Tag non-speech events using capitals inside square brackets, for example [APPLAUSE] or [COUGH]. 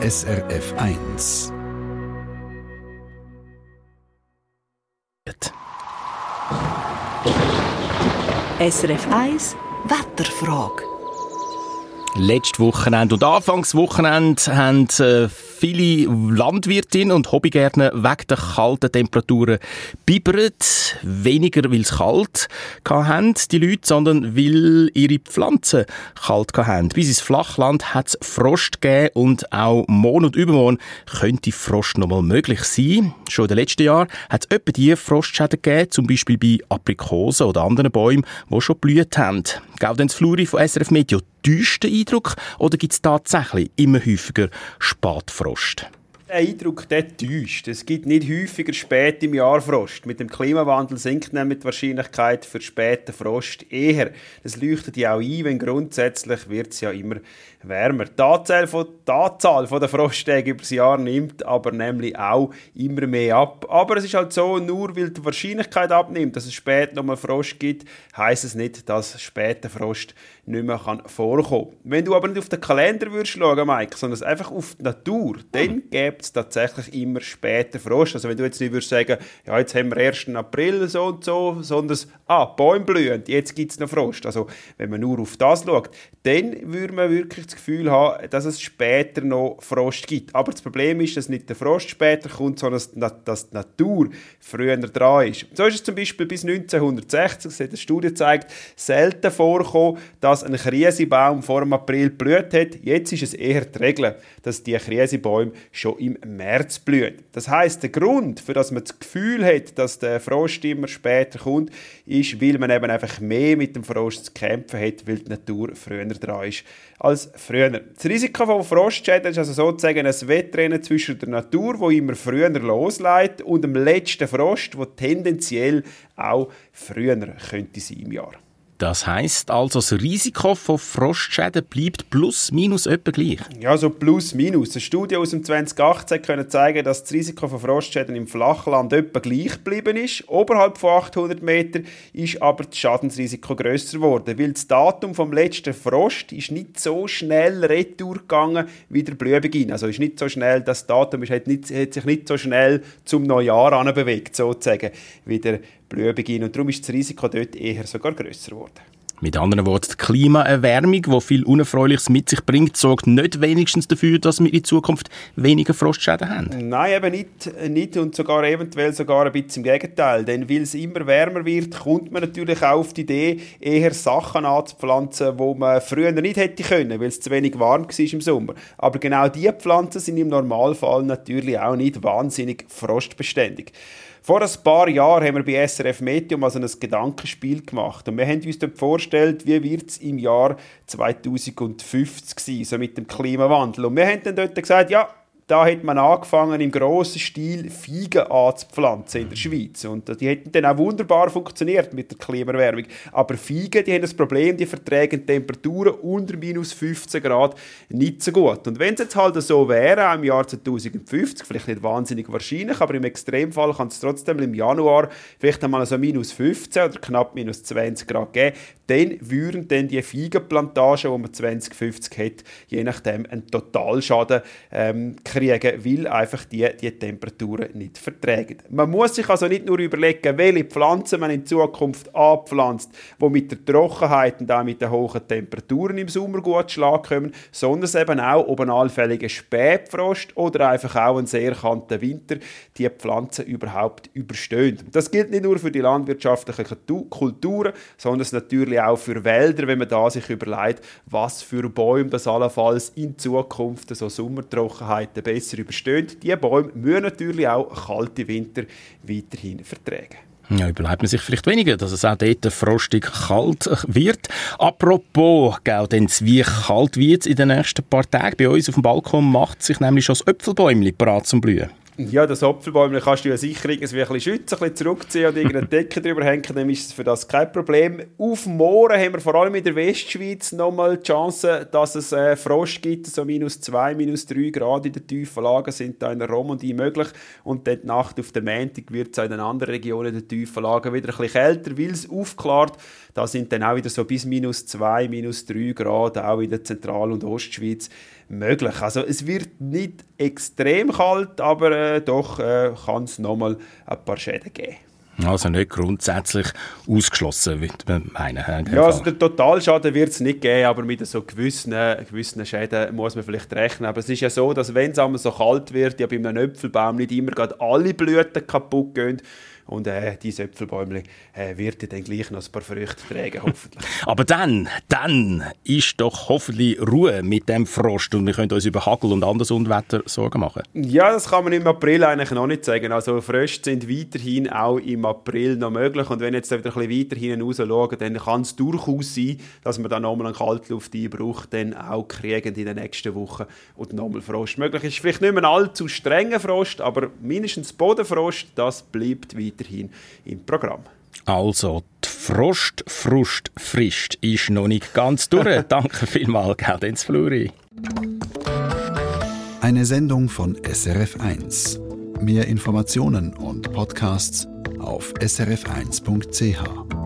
SRF 1. SRF 1 Wetterfrage. Letztes Wochenende und Anfangswochenende haben äh, viele Landwirtinnen und Hobbygärtner wegen der kalten Temperaturen bibbert. Weniger, weil es kalt haben, die Leute, sondern weil ihre Pflanzen kalt haben. Bis ins Flachland hat es Frost gegeben und auch morgen und übermorgen könnte Frost noch mal möglich sein. Schon in den letzten Jahren hat es etwa die Frostschäden gegeben, zum Beispiel bei Aprikosen oder anderen Bäumen, die schon blüht haben. Gaudenz Fluri von SRF Meteo täuscht Eindruck oder gibt es tatsächlich immer häufiger Spätfrost? Der Eindruck, der täuscht. Es gibt nicht häufiger spät im Jahr Frost. Mit dem Klimawandel sinkt nämlich die Wahrscheinlichkeit für späten Frost eher. Das leuchtet ja auch ein, wenn grundsätzlich wird es ja immer wärmer. Die Anzahl, von, die Anzahl von der Frosttage über das Jahr nimmt aber nämlich auch immer mehr ab. Aber es ist halt so, nur weil die Wahrscheinlichkeit abnimmt, dass es spät nochmal Frost gibt, heißt es nicht, dass später Frost nicht mehr kann vorkommen Wenn du aber nicht auf den Kalender würdest schauen, Mike, sondern einfach auf die Natur, dann gibt es tatsächlich immer später Frost. Also wenn du jetzt nicht würdest sagen, ja, jetzt haben wir 1. April so und so, sondern, ah, Bäume blühen, jetzt gibt es noch Frost. Also wenn man nur auf das schaut, dann würde man wirklich das Gefühl haben, dass es später noch Frost gibt. Aber das Problem ist, dass nicht der Frost später kommt, sondern dass die Natur früher dran ist. So ist es zum Beispiel bis 1960, das hat eine Studie gezeigt, selten vorgekommen, dass ein Krisebaum vor dem April blüht hat. Jetzt ist es eher die Regel, dass die Krisebäume schon im März blühen. Das heißt, der Grund, für das man das Gefühl hat, dass der Frost immer später kommt, ist, weil man eben einfach mehr mit dem Frost zu kämpfen hat, weil die Natur früher dran ist als früher. Das Risiko von Frostschäden ist also sozusagen ein Wettrennen zwischen der Natur, wo immer früher losleitet, und dem letzten Frost, wo tendenziell auch früher könnte sein im Jahr. Das heißt also, das Risiko von Frostschäden bleibt plus minus etwa gleich. Ja, so plus minus. Eine Studie aus dem 2018 können zeigen, dass das Risiko von Frostschäden im Flachland etwa gleich geblieben ist. Oberhalb von 800 Metern ist aber das Schadensrisiko grösser geworden, weil das Datum vom letzten Frost ist nicht so schnell retour gegangen wie der Blühbeginn. Also ist nicht so schnell, das Datum ist, hat, nicht, hat sich nicht so schnell zum Neujahr bewegt, sozusagen, wie der Blühbeginn. Und darum ist das Risiko dort eher sogar grösser geworden. Mit anderen Worten, die Klimaerwärmung, die viel Unerfreuliches mit sich bringt, sorgt nicht wenigstens dafür, dass wir in Zukunft weniger Frostschäden haben. Nein, eben nicht, nicht und sogar eventuell sogar ein bisschen im Gegenteil. Denn weil es immer wärmer wird, kommt man natürlich auch auf die Idee, eher Sachen anzupflanzen, die man früher nicht hätte können, weil es zu wenig warm war im Sommer. Aber genau diese Pflanzen sind im Normalfall natürlich auch nicht wahnsinnig frostbeständig. Vor ein paar Jahren haben wir bei SRF Medium also ein Gedankenspiel gemacht und wir haben uns dort vorgestellt, wie wird es im Jahr 2050 sein, so mit dem Klimawandel. Und wir haben dann dort gesagt, ja, da hat man angefangen, im grossen Stil Feigen anzupflanzen in der Schweiz. Und die hätten dann auch wunderbar funktioniert mit der Klimaerwärmung. Aber Feigen, die haben das Problem, die vertragen Temperaturen unter minus 15 Grad nicht so gut. Und wenn es jetzt halt so wäre, auch im Jahr 2050, vielleicht nicht wahnsinnig wahrscheinlich, aber im Extremfall kann es trotzdem im Januar vielleicht einmal so minus 15 oder knapp minus 20 Grad geben, dann würden dann die Feigenplantagen, die man 2050 hat, je nachdem einen Totalschaden ähm, kriegen, weil einfach die, die Temperaturen nicht vertragen. Man muss sich also nicht nur überlegen, welche Pflanzen man in Zukunft anpflanzt, die mit der Trockenheit und auch mit den hohen Temperaturen im Sommer gut schlagen können, sondern eben auch, ob ein allfälliger Spätfrost oder einfach auch ein sehr kalter Winter die Pflanzen überhaupt überstehen. Das gilt nicht nur für die landwirtschaftlichen Kulturen, sondern natürlich auch für Wälder, wenn man da sich überlegt, was für Bäume das allenfalls in Zukunft so Sommertrockenheiten besser überstehen. Die Bäume müssen natürlich auch kalte Winter weiterhin vertragen. Ja, überlegt man sich vielleicht weniger, dass es auch dort frostig kalt wird. Apropos, Gaudenz, wie kalt wird es in den nächsten paar Tagen? Bei uns auf dem Balkon macht sich nämlich schon das Äpfelbäumchen parat zum Blühen. [LAUGHS] Ja, das Apfelbäumchen kannst du ja sicher irgendwie ein bisschen schützen, ein bisschen zurückziehen oder irgendeine [LAUGHS] Decke drüber hängen, dann ist es für das kein Problem. Auf Mooren haben wir vor allem in der Westschweiz nochmal die Chance, dass es äh, Frost gibt, so minus 2, minus 3 Grad in den tiefen Lagen sind da in der Romandie möglich und dann die Nacht auf der Montag wird es in den anderen Regionen der tiefen Lagen wieder ein bisschen kälter, weil es aufklart. Da sind dann auch wieder so bis minus 2, minus 3 Grad, auch in der Zentral- und Ostschweiz möglich. Also es wird nicht extrem kalt, aber äh, doch äh, kann es nochmal ein paar Schäden geben. Also nicht grundsätzlich ausgeschlossen, würde man meinen. Ja, also den Totalschaden wird es nicht geben, aber mit so gewissen, gewissen Schäden muss man vielleicht rechnen. Aber es ist ja so, dass wenn es einmal so kalt wird, ja bei einem Äpfelbaum nicht immer gerade alle Blüten kaputt gehen. Und äh, diese Äpfelbäume äh, wird dann gleich noch ein paar Früchte tragen, hoffentlich. [LAUGHS] Aber dann, dann ist doch hoffentlich Ruhe mit dem Frost und wir können uns über Hagel und anderes Unwetter Sorgen machen. Ja, das kann man im April eigentlich noch nicht sagen. Also Fröste sind weiterhin auch im April noch möglich und wenn jetzt wieder ein bisschen weiter hinaus schauen, dann kann es durchaus sein, dass wir dann nochmal einen Kaltlufteinbruch dann auch kriegen in den nächsten Wochen und nochmal Frost möglich ist. Vielleicht nicht mehr allzu strenger Frost, aber mindestens Bodenfrost, das bleibt weiter weiterhin im Programm. Also, die Frost, Frust, Frist ist noch nicht ganz durch. [LAUGHS] Danke vielmals, Gaudenz Fluri. Eine Sendung von SRF1. Mehr Informationen und Podcasts auf srf1.ch.